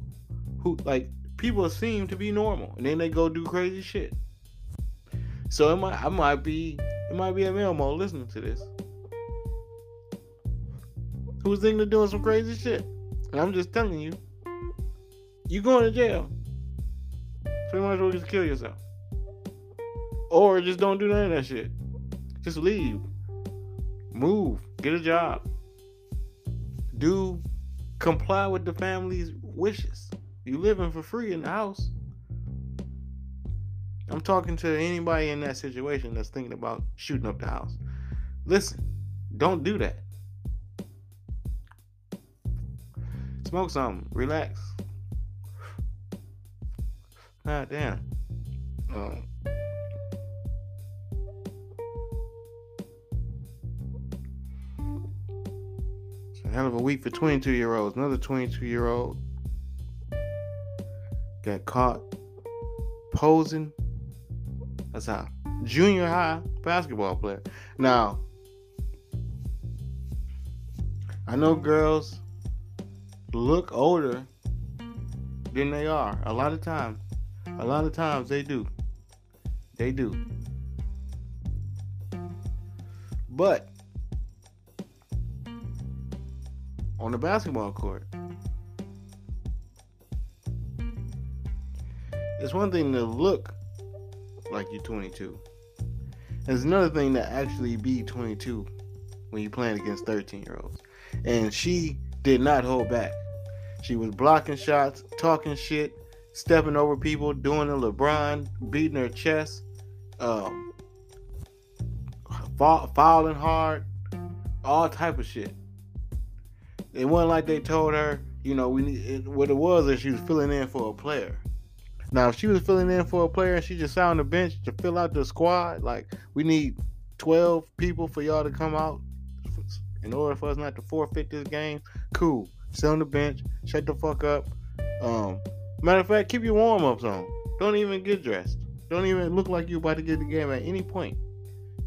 Speaker 1: who like people seem to be normal and then they go do crazy shit. So it might I might be it might be a Elmo listening to this. Who's thinking of doing some crazy shit. And I'm just telling you, you going to jail. So you might as well just kill yourself. Or just don't do none of that shit. Just leave. Move. Get a job. Do comply with the family's wishes. You living for free in the house. I'm talking to anybody in that situation that's thinking about shooting up the house. Listen, don't do that. Smoke something. Relax. God damn. Um, a hell of a week for 22 year olds. Another 22 year old got caught posing as a junior high basketball player. Now, I know girls look older than they are. A lot of times. A lot of times they do. They do. But on the basketball court, it's one thing to look like you're 22. It's another thing to actually be 22 when you're playing against 13 year olds. And she did not hold back. She was blocking shots, talking shit, stepping over people, doing a LeBron, beating her chest, um, fouling hard, all type of shit. It wasn't like they told her, you know, we. It, what it was is she was filling in for a player. Now, if she was filling in for a player and she just sat on the bench to fill out the squad, like we need twelve people for y'all to come out in order for us not to forfeit this game. Cool. Sit on the bench. Shut the fuck up. Um, matter of fact, keep your warm ups on. Don't even get dressed. Don't even look like you're about to get the game at any point.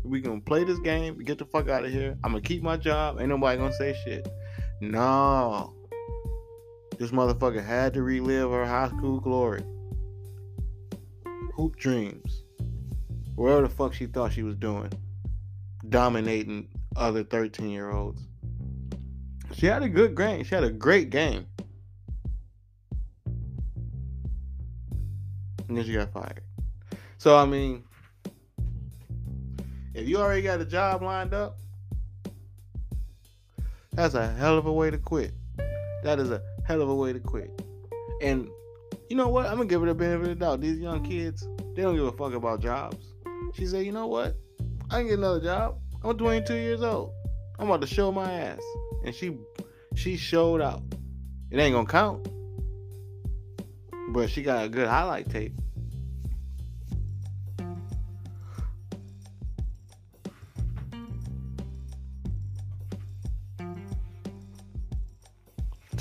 Speaker 1: We gonna play this game. Get the fuck out of here. I'm gonna keep my job. Ain't nobody gonna say shit. No. This motherfucker had to relive her high school glory. Hoop dreams. Whatever the fuck she thought she was doing. Dominating other 13 year olds. She had a good game. She had a great game. And then she got fired. So, I mean, if you already got a job lined up, that's a hell of a way to quit. That is a hell of a way to quit. And you know what? I'm gonna give it a benefit of the doubt. These young kids, they don't give a fuck about jobs. She said, you know what? I can get another job. I'm 22 years old. I'm about to show my ass. And she she showed out. It ain't gonna count. But she got a good highlight tape.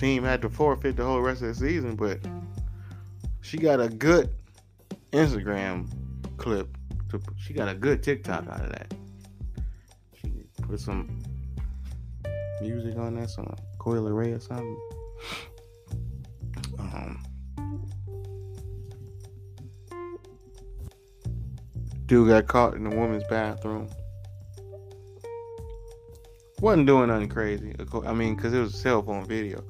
Speaker 1: Team had to forfeit the whole rest of the season, but she got a good Instagram clip. To, she got a good TikTok out of that. She put some music on that, some Coi Leray or something. Um, dude got caught in the woman's bathroom. Wasn't doing nothing crazy. I mean, because it was a cell phone video.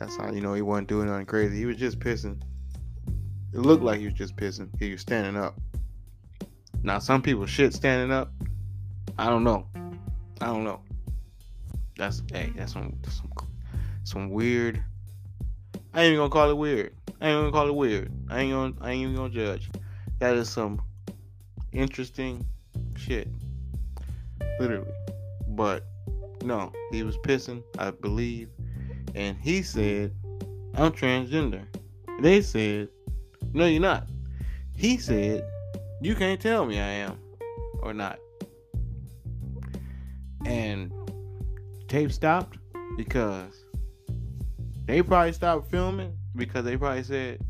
Speaker 1: That's how you know he wasn't doing nothing crazy. He was just pissing. It looked like he was just pissing. He was standing up. Now some people shit standing up. I don't know. I don't know. That's hey, that's some some some weird. I ain't even gonna call it weird. I ain't gonna call it weird. I ain't gonna I ain't even gonna judge. That is some interesting shit. Literally. But no, he was pissing, I believe. And he said, I'm transgender. They said, No, you're not. He said, You can't tell me I am or not. And tape stopped because they probably stopped filming because they probably said,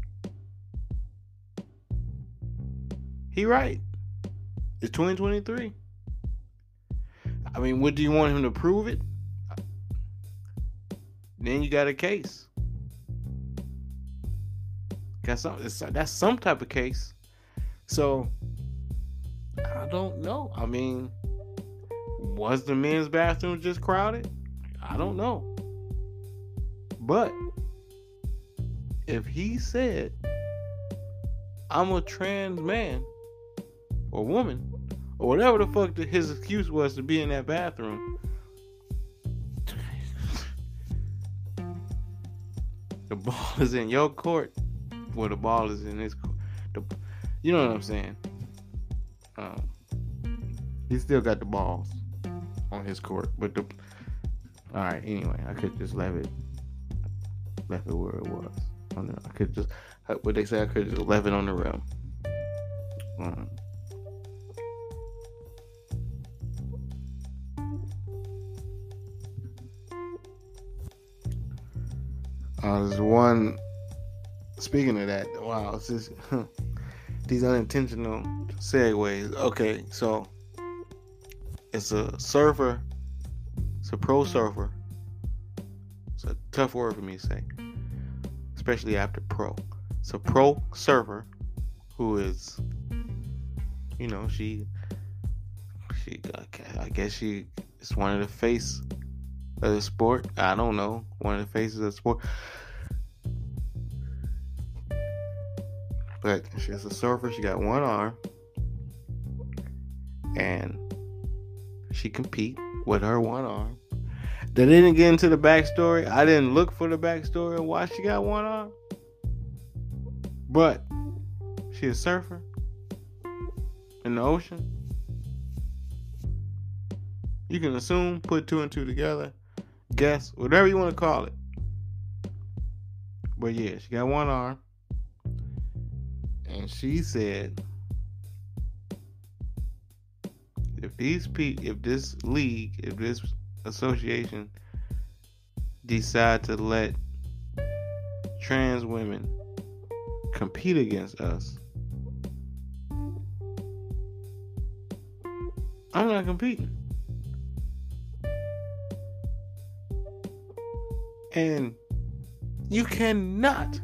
Speaker 1: He right. It's 2023. I mean, what do you want him to prove it? Then you got a case. Got some. That's some type of case. So I don't know. I mean, was the men's bathroom just crowded? I don't know. But if he said, I'm a trans man or woman, or whatever the fuck his excuse was to be in that bathroom, the ball is in your court, or the ball is in his court. The, you know what I'm saying? Um, he still got the balls on his court, but the all right. Anyway, I could just left it, left it where it was. I could just what they say. I could just left it on the rim. Um, Uh, there's one. Speaking of that, wow, it's just these unintentional segues. Okay, so it's a surfer. It's a pro surfer. It's a tough word for me to say, especially after pro. It's a pro surfer who is, you know, she, she, I guess she is one of the face of the sport. I don't know, one of the faces of the sport. But she's a surfer. She got one arm, and she compete with her one arm. They didn't get into the backstory. I didn't look for the backstory of why she got one arm. But she's a surfer in the ocean. You can assume, put two and two together, guess, whatever you want to call it. But yeah, she got one arm. And she said, if these people, if this league, if this association decide to let trans women compete against us, I'm not competing. And you cannot,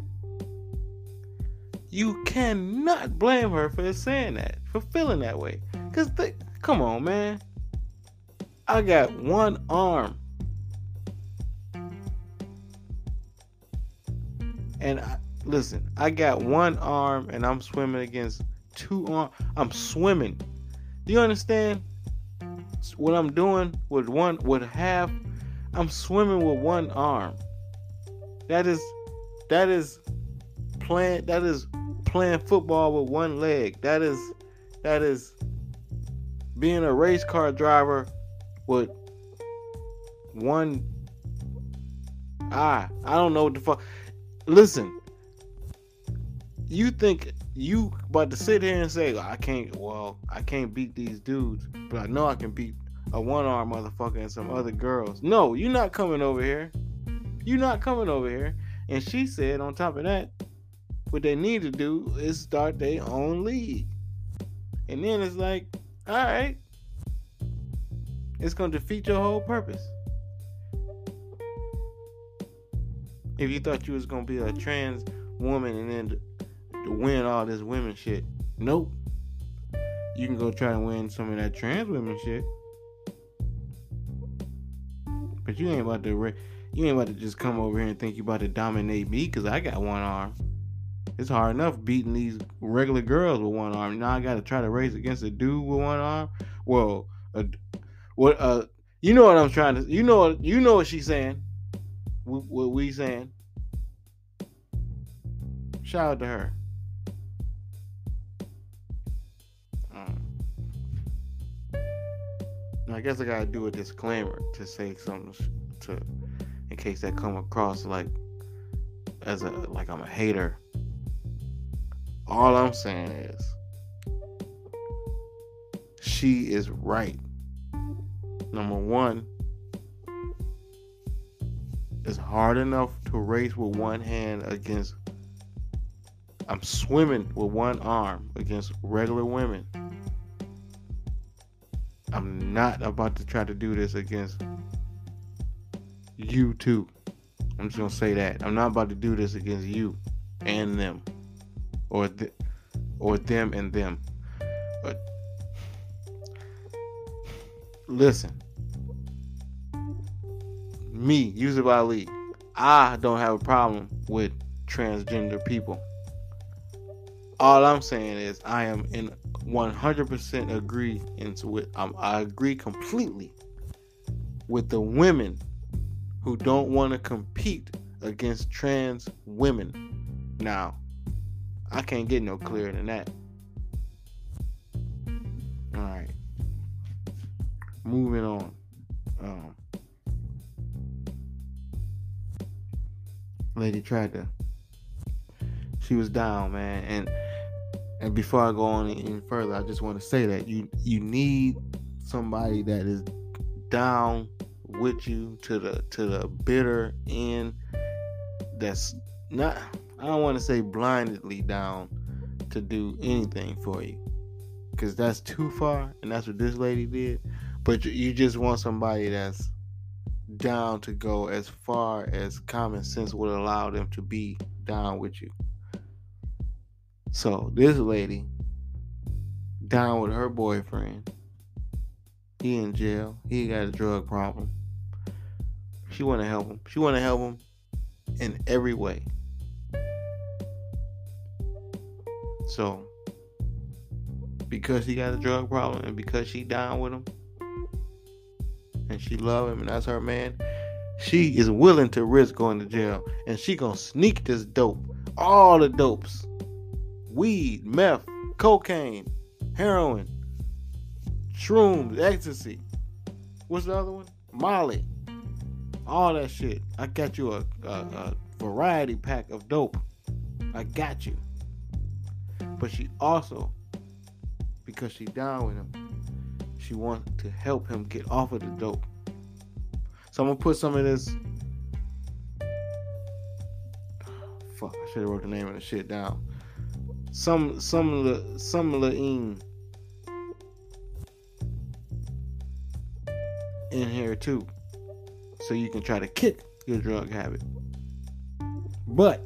Speaker 1: you cannot blame her for saying that, for feeling that way. Because, come on, man. I got one arm. And I, listen, I got one arm and I'm swimming against two arms. I'm swimming. Do you understand what I'm doing with one with half? I'm swimming with one arm. That is that is playing that is playing football with one leg. That is that is being a race car driver with one eye. I don't know what the fuck. Listen, you think you about to sit here and say I can't? Well, I can't beat these dudes, but I know I can beat a one-armed motherfucker and some other girls. No, you're not coming over here. You're not coming over here. And she said, on top of that, what they need to do is start their own league. And then it's like, all right, it's going to defeat your whole purpose. If you thought you was going to be a trans woman and then to, to win all this women shit, nope. You can go try to win some of that trans women shit. But you ain't about to you ain't about to just come over here and think you about to dominate me because I got one arm. It's hard enough beating these regular girls with one arm. Now I got to try to race against a dude with one arm. Well, a, what uh, you know what I'm trying to. You know what you know what she's saying. What we saying. Shout out to her. I guess I gotta do a disclaimer to say something to, in case that come across like as a like I'm a hater. All I'm saying is she is right. Number one, it's hard enough to race with one hand against. I'm swimming with one arm against regular women. I'm not about to try to do this against you too. I'm just gonna say that I'm not about to do this against you and them, or th- or them and them. But listen. Me, Yusuf Ali, I don't have a problem with transgender people. All I'm saying is I am in 100% agree into it. Um, I agree completely with the women who don't want to compete against trans women. Now, I can't get no clearer than that. All right. Moving on. Um, lady tried to. She was down, man, and and before I go on any further, I just want to say that you you need somebody that is down with you to the to the bitter end. That's not. I don't want to say blindedly down to do anything for you, because that's too far, and that's what this lady did. But you just want somebody that's down to go as far as common sense would allow them to be down with you. So this lady down with her boyfriend. He in jail. He got a drug problem. She want to help him. She want to help him in every way. So because he got a drug problem and because she down with him and she love him and that's her man, she is willing to risk going to jail and she gonna sneak this dope, all the dopes weed, meth, cocaine, heroin, shrooms, ecstasy. What's the other one? Molly. All that shit. I got you a, a, a variety pack of dope. I got you. But she also, because she down with him, she wants to help him get off of the dope. So I'm gonna put some of this. Fuck, I should have wrote the name of the shit down some some some the in here too. So you can try to kick your drug habit. But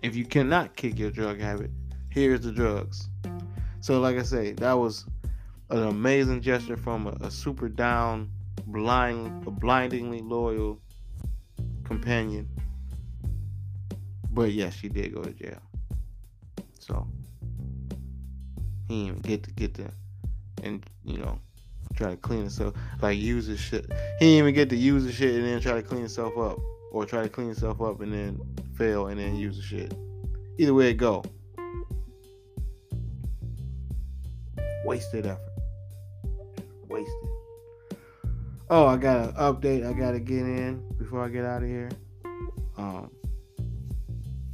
Speaker 1: if you cannot kick your drug habit here's the drugs. So like i say that was an amazing gesture from a, a super down blind a blindingly loyal companion. But yes she did go to jail so he didn't get to get to and you know try to clean himself like use his shit. He didn't even get to use the shit and then try to clean himself up. Or try to clean himself up and then fail and then use the shit. Either way it go. Wasted effort. Wasted. Oh, I got an update I gotta get in before I get out of here. Um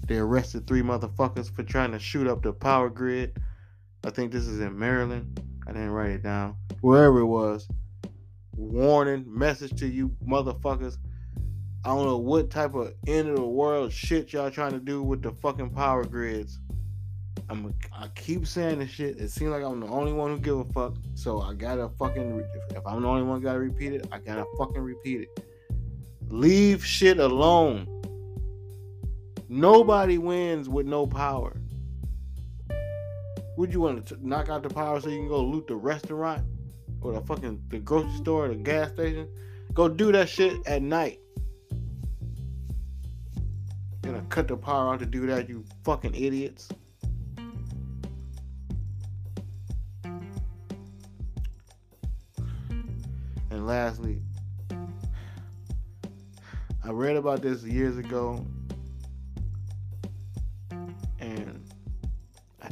Speaker 1: they arrested three motherfuckers for trying to shoot up the power grid. I think this is in Maryland. I didn't write it down. Wherever it was. Warning, message to you motherfuckers. I don't know what type of end of the world shit y'all trying to do with the fucking power grids. I'm I keep saying this shit. It seems like I'm the only one who give a fuck. So I gotta fucking if I'm the only one gotta repeat it, I gotta fucking repeat it. Leave shit alone. Nobody wins with no power. Would you want to knock out the power so you can go loot the restaurant or the fucking the grocery store or the gas station? Go do that shit at night. Gonna cut the power out to do that, you fucking idiots. And lastly, I read about this years ago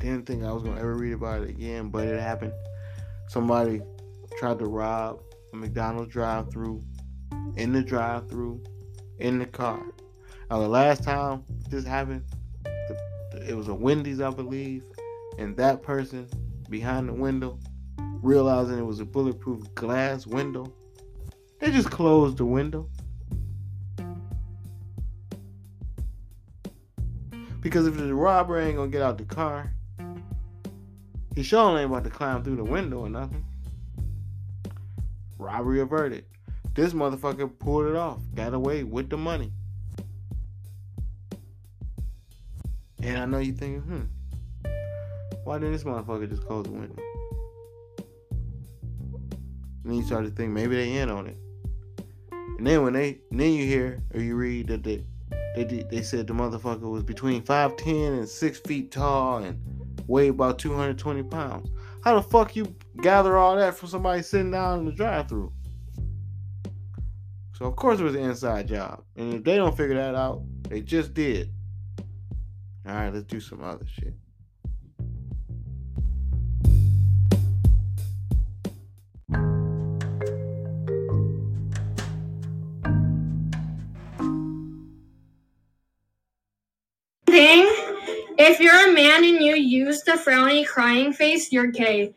Speaker 1: didn't think I was gonna ever read about it again, but it happened. Somebody tried to rob a McDonald's drive-through in the drive-through in the car. Now the last time this happened, it was a Wendy's, I believe, and that person behind the window, realizing it was a bulletproof glass window, they just closed the window. Because if the robber ain't gonna get out the car, he sure ain't about to climb through the window or nothing. Robbery averted. This motherfucker pulled it off, got away with the money. And I know you're thinking, hmm, why didn't this motherfucker just close the window? And then you start to think maybe they in on it. And then when they then you hear or you read that they they they said the motherfucker was between five ten and six feet tall and weighed about two hundred twenty pounds. How the fuck you gather all that from somebody sitting down in the drive-through? So of course it was an inside job, and if they don't figure that out, they just did. All right, let's do some other shit.
Speaker 9: Use the frowny crying face, you're gay.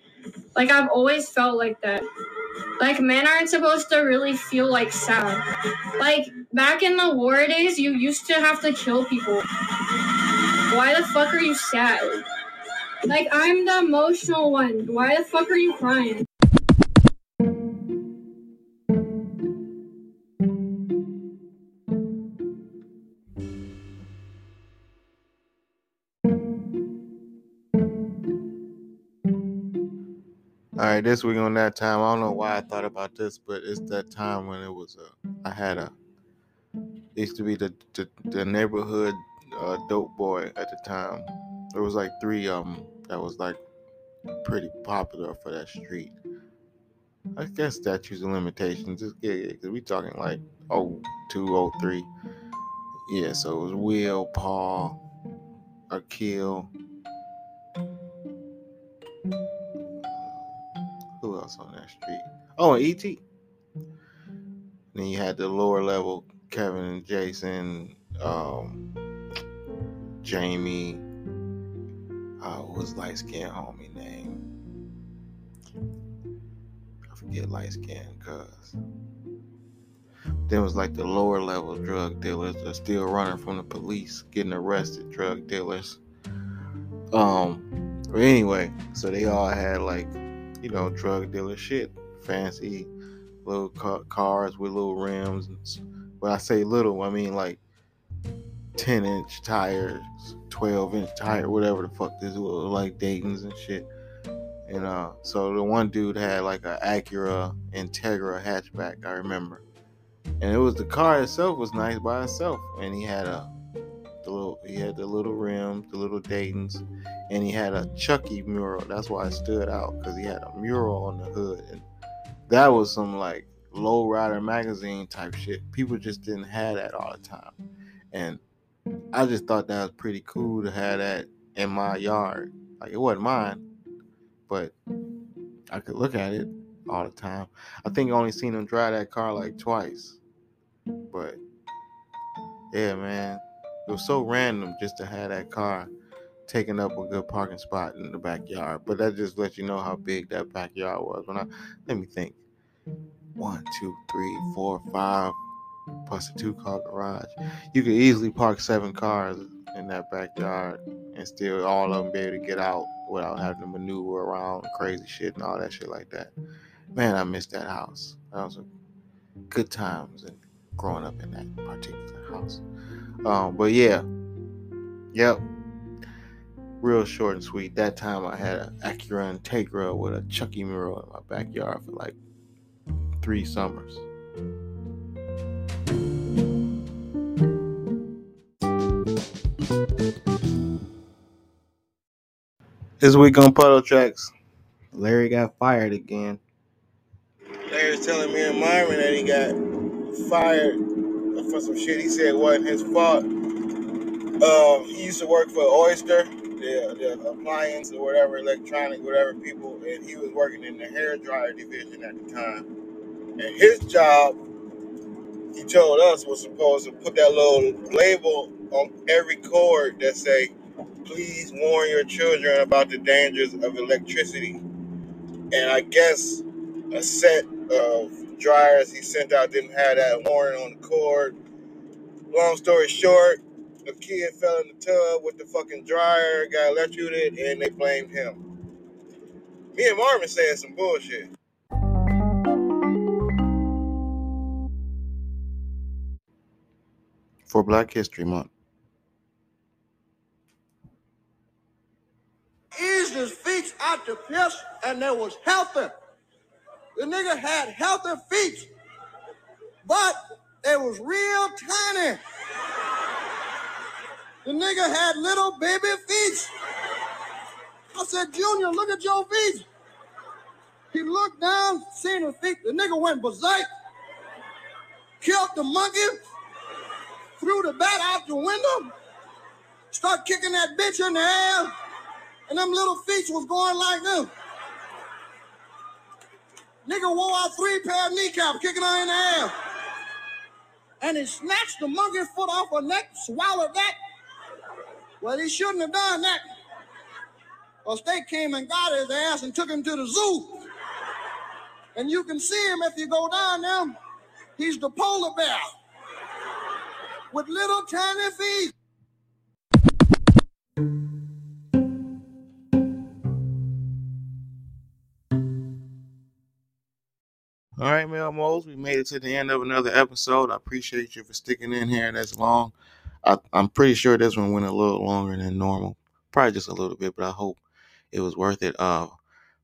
Speaker 9: Like I've always felt like that. Like men aren't supposed to really feel like sad. Like back in the war days, you used to have to kill people. Why the fuck are you sad? Like I'm the emotional one. Why the fuck are you crying?
Speaker 1: All right, this week on that time, I don't know why I thought about this, but it's that time when it was a, I had a used to be the the, the neighborhood uh, dope boy at the time. There was like three of them that was like pretty popular for that street. I guess statutes and limitations. Just yeah, because we talking like oh two oh three. Yeah, so it was Will, Paul, Akil. On that street? Oh, and E.T. Then you had the lower level Kevin and Jason, um, Jamie. Uh, was light skinned homie name? I forget light skinned cuz. Then was like the lower level drug dealers are still running from the police, getting arrested drug dealers. Um, but anyway, so they all had like, you know, drug dealer shit, fancy little ca- cars with little rims. When I say little, I mean like 10 inch tires, 12 inch tire, whatever the fuck this was, like Dayton's and shit. And uh, so the one dude had like a Acura Integra hatchback, I remember. And it was the car itself was nice by itself, and he had a the little he had the little rims, the little Dayton's, and he had a Chucky mural. That's why it stood out because he had a mural on the hood, and that was some like low rider magazine type shit. People just didn't have that all the time, and I just thought that was pretty cool to have that in my yard. Like it wasn't mine, but I could look at it all the time. I think I only seen him drive that car like twice, but yeah, man, it was so random just to have that car taking up a good parking spot in the backyard. But that just lets you know how big that backyard was. When I let me think, one, two, three, four, five, plus a two-car garage. You could easily park seven cars in that backyard and still all of them be able to get out without having to maneuver around crazy shit and all that shit like that. Man, I missed that house. That was a good times and growing up in that particular house. Um, but yeah, yep, real short and sweet. That time I had an Acura Integra with a Chucky mural in my backyard for like three summers. This week on Puddle Tracks, Larry got fired again.
Speaker 2: Larry's telling me and Myron that he got fired for some shit he said wasn't his fault. Um, he used to work for Oyster, the, the appliance or whatever, electronic, whatever people, and he was working in the hair dryer division at the time. And his job, he told us, was supposed to put that little label on every cord that say, please warn your children about the dangers of electricity. And I guess a set of dryers he sent out didn't have that warning on the cord. Long story short, a kid fell in the tub with the fucking dryer, got electrocuted, and they blamed him. Me and Marvin said some bullshit.
Speaker 1: for Black History Month.
Speaker 11: eased his feet out the piss and they was healthy.
Speaker 2: The nigga had healthy feet, but they was real tiny. The nigga had little baby feet. I said, Junior, look at your feet. He looked down, seen his feet. The nigga went berserk, killed the monkey, threw the bat out the window, start kicking that bitch in the air, and them little feet was going like this. Nigga wore out three pair of kneecaps, kicking her in the air. And he snatched the monkey foot off her neck, swallowed that. Well, he shouldn't have done that. Because they came and got his ass and took him to the zoo. And you can see him if you go down there. He's the polar bear with little tiny feet.
Speaker 1: All right, Mel Moles, we made it to the end of another episode. I appreciate you for sticking in here this long. I, I'm pretty sure this one went a little longer than normal, probably just a little bit, but I hope it was worth it. Uh,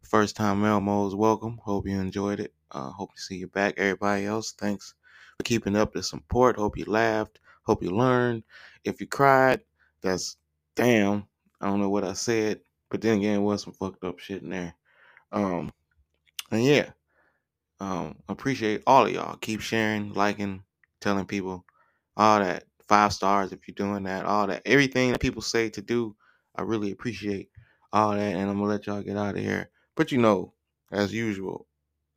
Speaker 1: first time Mel Moles, welcome. Hope you enjoyed it. Uh, hope to see you back. Everybody else, thanks for keeping up the support. Hope you laughed. Hope you learned. If you cried, that's damn. I don't know what I said, but then again, it was some fucked up shit in there. Um, and yeah. Um, appreciate all of y'all. Keep sharing, liking, telling people, all that. Five stars if you're doing that, all that. Everything that people say to do, I really appreciate all that. And I'm gonna let y'all get out of here. But you know, as usual,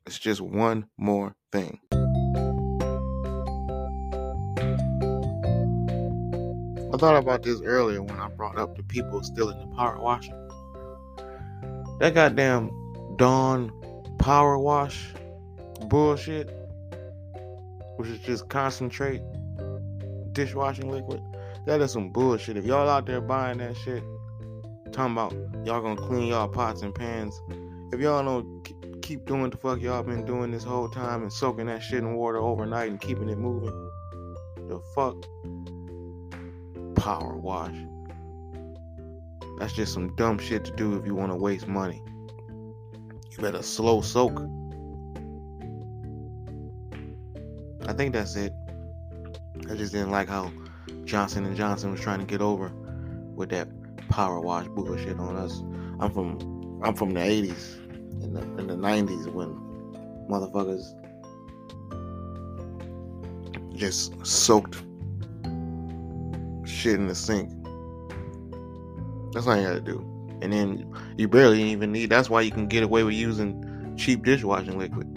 Speaker 1: it's just one more thing. I thought about this earlier when I brought up the people still in the power washing. That goddamn Dawn power wash bullshit, which is just concentrate dishwashing liquid. That is some bullshit. If y'all out there buying that shit, talking about y'all gonna clean y'all pots and pans, if y'all don't keep doing the fuck y'all been doing this whole time and soaking that shit in water overnight and keeping it moving, the fuck power wash. That's just some dumb shit to do if you want to waste money. You better slow soak. I think that's it. I just didn't like how Johnson and Johnson was trying to get over with that power wash bullshit on us. I'm from I'm from the 80s in the in the 90s when motherfuckers just soaked shit in the sink. That's all you gotta do. And then you barely even need that's why you can get away with using cheap dishwashing liquid.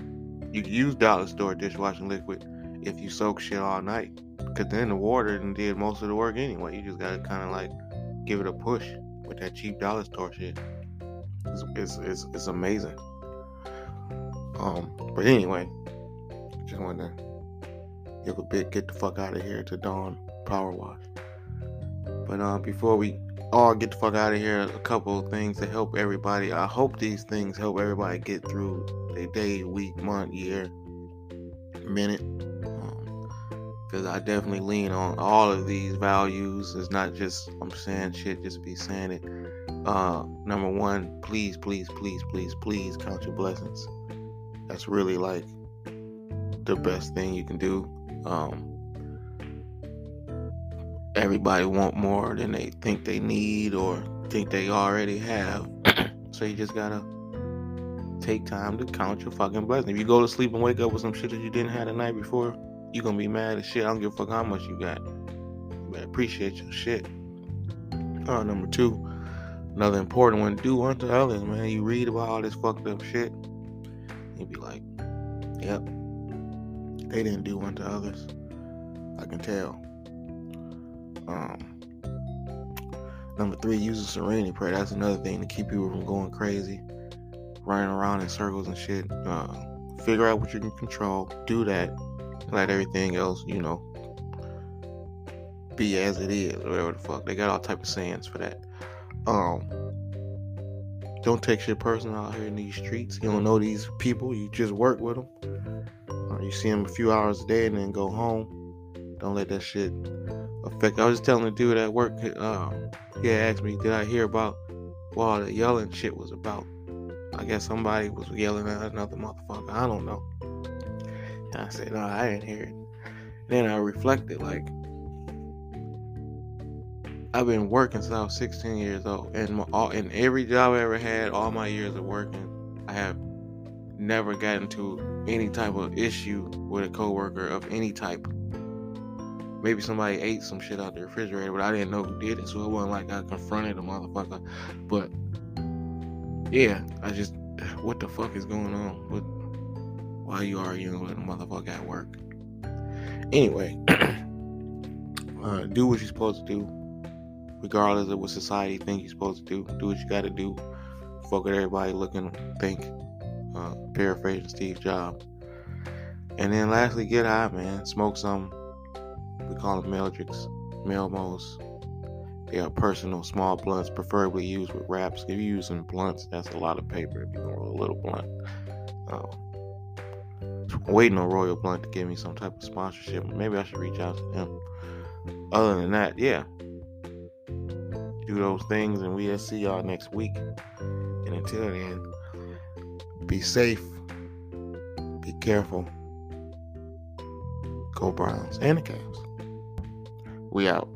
Speaker 1: You use dollar store dishwashing liquid if you soak shit all night. Cause then the water did most of the work anyway. You just gotta kind of like give it a push with that cheap dollar store shit. It's it's, it's, it's amazing. Um, but anyway, just want to give a bit, get the fuck out of here to Dawn Power Wash. But uh, before we all get the fuck out of here, a couple of things to help everybody. I hope these things help everybody get through their day, week, month, year, minute because I definitely lean on all of these values. It's not just I'm saying shit, just be saying it. Uh, number one, please, please, please, please, please count your blessings. That's really like the best thing you can do. Um, everybody want more than they think they need or think they already have. so you just gotta take time to count your fucking blessings. If you go to sleep and wake up with some shit that you didn't have the night before, you gonna be mad as shit. I don't give a fuck how much you got. But appreciate your shit. Uh, number two, another important one, do unto others, man. You read about all this fucked up shit, you'd be like, yep, they didn't do unto others. I can tell. Um, number three, use a serenity prayer. That's another thing to keep people from going crazy, running around in circles and shit. Uh, figure out what you can control. Do that let everything else, you know, be as it is, or whatever the fuck. They got all type of sayings for that. Um, don't take shit personal out here in these streets. You don't know these people. You just work with them. Uh, you see them a few hours a day and then go home. Don't let that shit affect. I was just telling the dude at work. Uh, he asked me, "Did I hear about what all the yelling shit was about?" I I guess somebody was yelling at another motherfucker. I don't know. And I said, no, I didn't hear it. Then I reflected, like, I've been working since I was 16 years old, and all, in every job I ever had, all my years of working, I have never gotten into any type of issue with a coworker of any type. Maybe somebody ate some shit out the refrigerator, but I didn't know who did it, so it wasn't like I confronted the motherfucker. But yeah, I just, what the fuck is going on? What, why you arguing with a motherfucker at work? Anyway, uh, do what you're supposed to do, regardless of what society think you're supposed to do. Do what you got to do. Fuck with everybody looking, think. Uh, paraphrasing Steve Jobs. And then lastly, get high, man. Smoke some. We call them Meldricks, Melmos. They are personal, small blunts, preferably used with wraps. If you're using blunts, that's a lot of paper. If you can roll a little blunt. Uh, waiting on Royal Blunt to give me some type of sponsorship. Maybe I should reach out to them. Other than that, yeah. Do those things, and we'll see y'all next week. And until then, be safe. Be careful. Go Browns and the Cavs. We out.